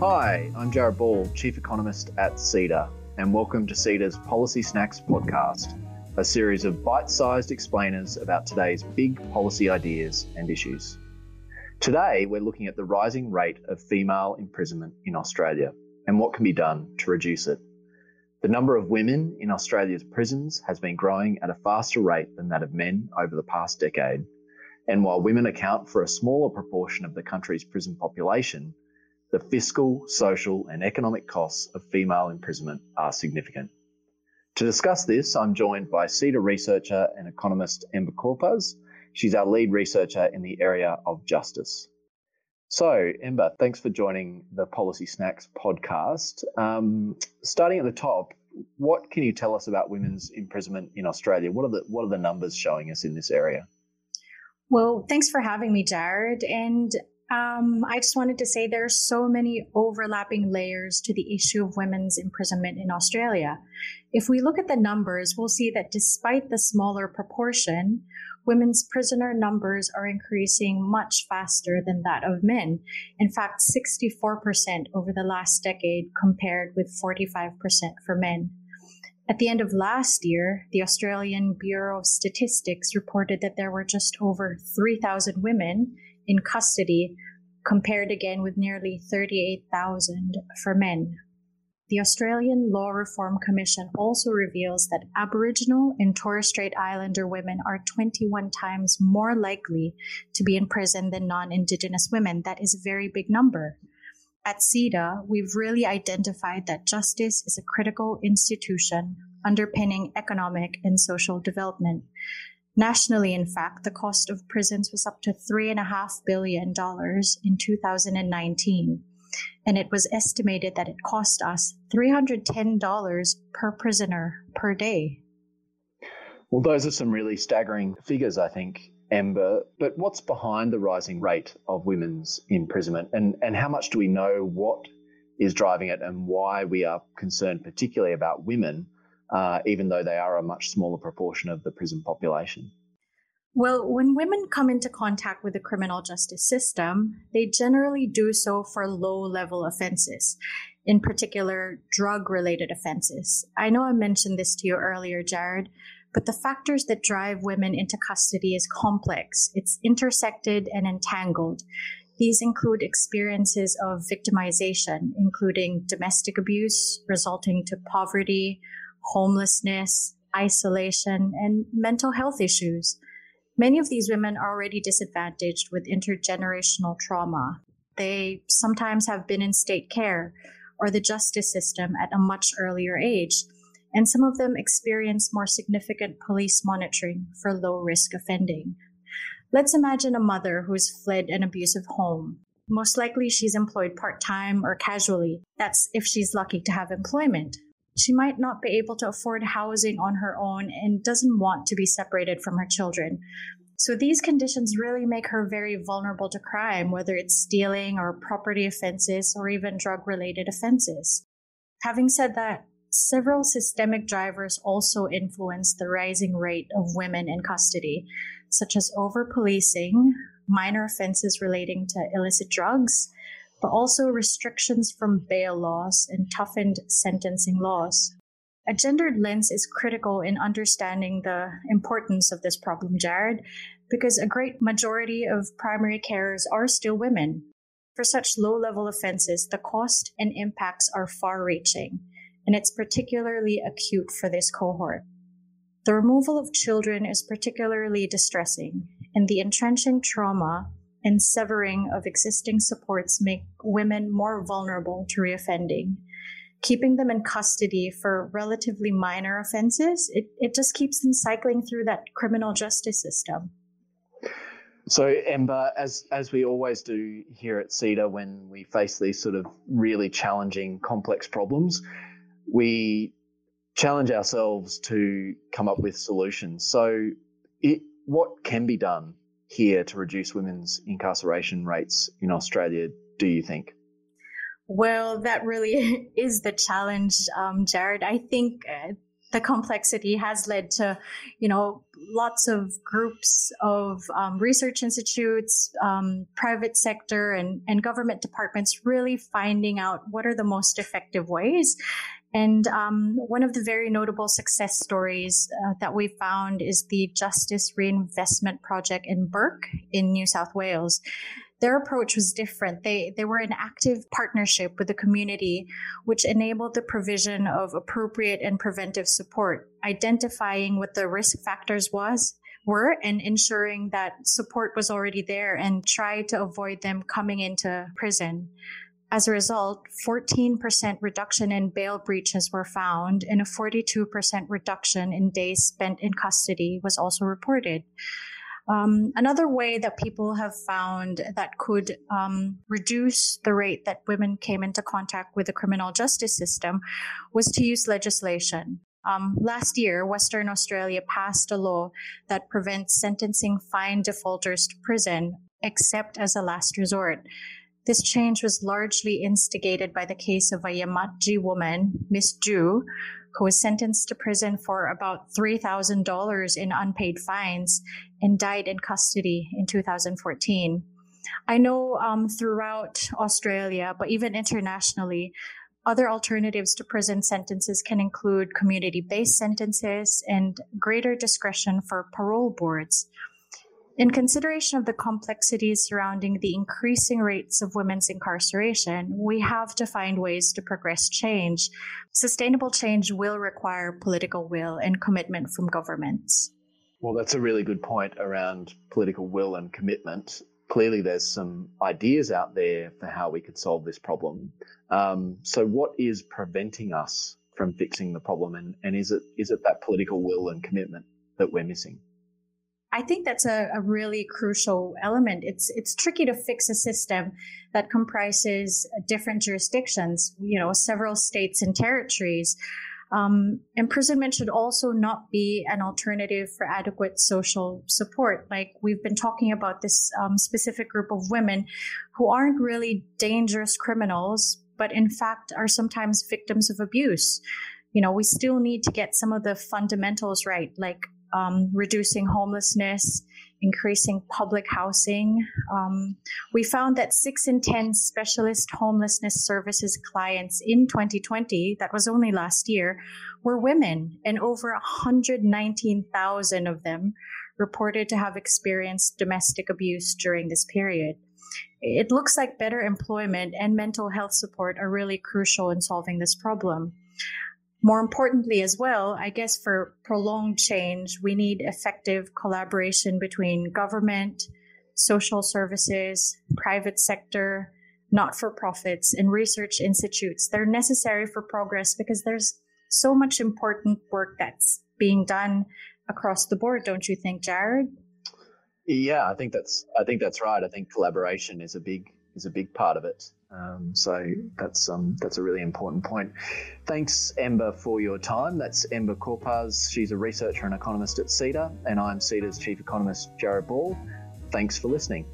Hi, I'm Jarrod Ball, Chief Economist at CEDA, and welcome to CEDA's Policy Snacks podcast, a series of bite sized explainers about today's big policy ideas and issues. Today, we're looking at the rising rate of female imprisonment in Australia and what can be done to reduce it. The number of women in Australia's prisons has been growing at a faster rate than that of men over the past decade. And while women account for a smaller proportion of the country's prison population, the fiscal, social, and economic costs of female imprisonment are significant. To discuss this, I'm joined by CEDA researcher and economist Ember Corpuz. She's our lead researcher in the area of justice. So, Ember, thanks for joining the Policy Snacks podcast. Um, starting at the top, what can you tell us about women's imprisonment in Australia? What are the what are the numbers showing us in this area? Well, thanks for having me, Jarrod. And um, I just wanted to say there are so many overlapping layers to the issue of women's imprisonment in Australia. If we look at the numbers, we'll see that despite the smaller proportion, women's prisoner numbers are increasing much faster than that of men. In fact, 64% over the last decade compared with 45% for men. At the end of last year, the Australian Bureau of Statistics reported that there were just over 3,000 women in custody, compared again with nearly 38,000 for men. The Australian Law Reform Commission also reveals that Aboriginal and Torres Strait Islander women are 21 times more likely to be in prison than non Indigenous women. That is a very big number. At CEDA, we've really identified that justice is a critical institution underpinning economic and social development. Nationally, in fact, the cost of prisons was up to $3.5 billion in 2019. And it was estimated that it cost us $310 per prisoner per day. Well, those are some really staggering figures, I think, Ember. But what's behind the rising rate of women's imprisonment? And, and how much do we know what is driving it and why we are concerned, particularly about women, uh, even though they are a much smaller proportion of the prison population? Well, when women come into contact with the criminal justice system, they generally do so for low level offenses, in particular, drug related offenses. I know I mentioned this to you earlier, Jarrod, but the factors that drive women into custody is complex, it's intersected and entangled. These include experiences of victimization, including domestic abuse resulting to poverty, homelessness, isolation, and mental health issues. Many of these women are already disadvantaged with intergenerational trauma. They sometimes have been in state care or the justice system at a much earlier age, and some of them experience more significant police monitoring for low risk offending. Let's imagine a mother who's fled an abusive home. Most likely she's employed part time or casually. That's if she's lucky to have employment she might not be able to afford housing on her own and doesn't want to be separated from her children. So these conditions really make her very vulnerable to crime, whether it's stealing or property offenses or even drug related offenses. Having said that, several systemic drivers also influence the rising rate of women in custody, such as over policing, minor offenses relating to illicit drugs, but also restrictions from bail laws and toughened sentencing laws. A gendered lens is critical in understanding the importance of this problem, Jarrod, because a great majority of primary carers are still women. For such low level offenses, the cost and impacts are far reaching, and it's particularly acute for this cohort. The removal of children is particularly distressing, and the entrenching trauma and severing of existing supports make women more vulnerable to reoffending. Keeping them in custody for relatively minor offenses, it, it just keeps them cycling through that criminal justice system. So, Ember, as as we always do here at CEDA, when we face these sort of really challenging, complex problems, we challenge ourselves to come up with solutions. So, it, what can be done here to reduce women's incarceration rates in Australia, do you think? Well, that really is the challenge, um, Jarrod. I think uh, the complexity has led to, you know, lots of groups of um, research institutes, um, private sector, and, and government departments really finding out what are the most effective ways. And um, one of the very notable success stories uh, that we found is the Justice Reinvestment Project in Bourke in New South Wales their approach was different. They they were in active partnership with the community, which enabled the provision of appropriate and preventive support, identifying what the risk factors was were and ensuring that support was already there and try to avoid them coming into prison. As a result, 14% reduction in bail breaches were found and a 42% reduction in days spent in custody was also reported. Um, another way that people have found that could um, reduce the rate that women came into contact with the criminal justice system was to use legislation. Um, last year, Western Australia passed a law that prevents sentencing fine defaulters to prison except as a last resort. This change was largely instigated by the case of a Yamatji woman, Miss Dhu, who was sentenced to prison for about $3,000 in unpaid fines and died in custody in 2014. I know um, throughout Australia, but even internationally, other alternatives to prison sentences can include community based sentences and greater discretion for parole boards. In consideration of the complexities surrounding the increasing rates of women's incarceration, we have to find ways to progress change. Sustainable change will require political will and commitment from governments. Well, that's a really good point around political will and commitment. Clearly, there's some ideas out there for how we could solve this problem. Um, so, what is preventing us from fixing the problem, and, and is it is it that political will and commitment that we're missing? I think that's a, a, really crucial element. It's it's tricky to fix a system that comprises different jurisdictions, you know, several states and territories. Um, imprisonment should also not be an alternative for adequate social support. Like we've been talking about this um, specific group of women who aren't really dangerous criminals, but in fact are sometimes victims of abuse. You know, we still need to get some of the fundamentals right, like um, reducing homelessness, increasing public housing. Um, we found that six in 10 specialist homelessness services clients in 2020, that was only last year, were women, and over 119,000 of them reported to have experienced domestic abuse during this period. It looks like better employment and mental health support are really crucial in solving this problem more importantly, as well, I guess for prolonged change, we need effective collaboration between government, social services, private sector, not for profits, and research institutes. They're necessary for progress because there's so much important work that's being done across the board, don't you think, Jarrod? Yeah, I think that's I think that's right. I think collaboration is a big is a big part of it. Um, so that's um, that's a really important point. Thanks, Ember, for your time. That's Ember Corpuz. She's a researcher and economist at CEDA, and I'm CEDA's chief economist, Jarrod Ball. Thanks for listening.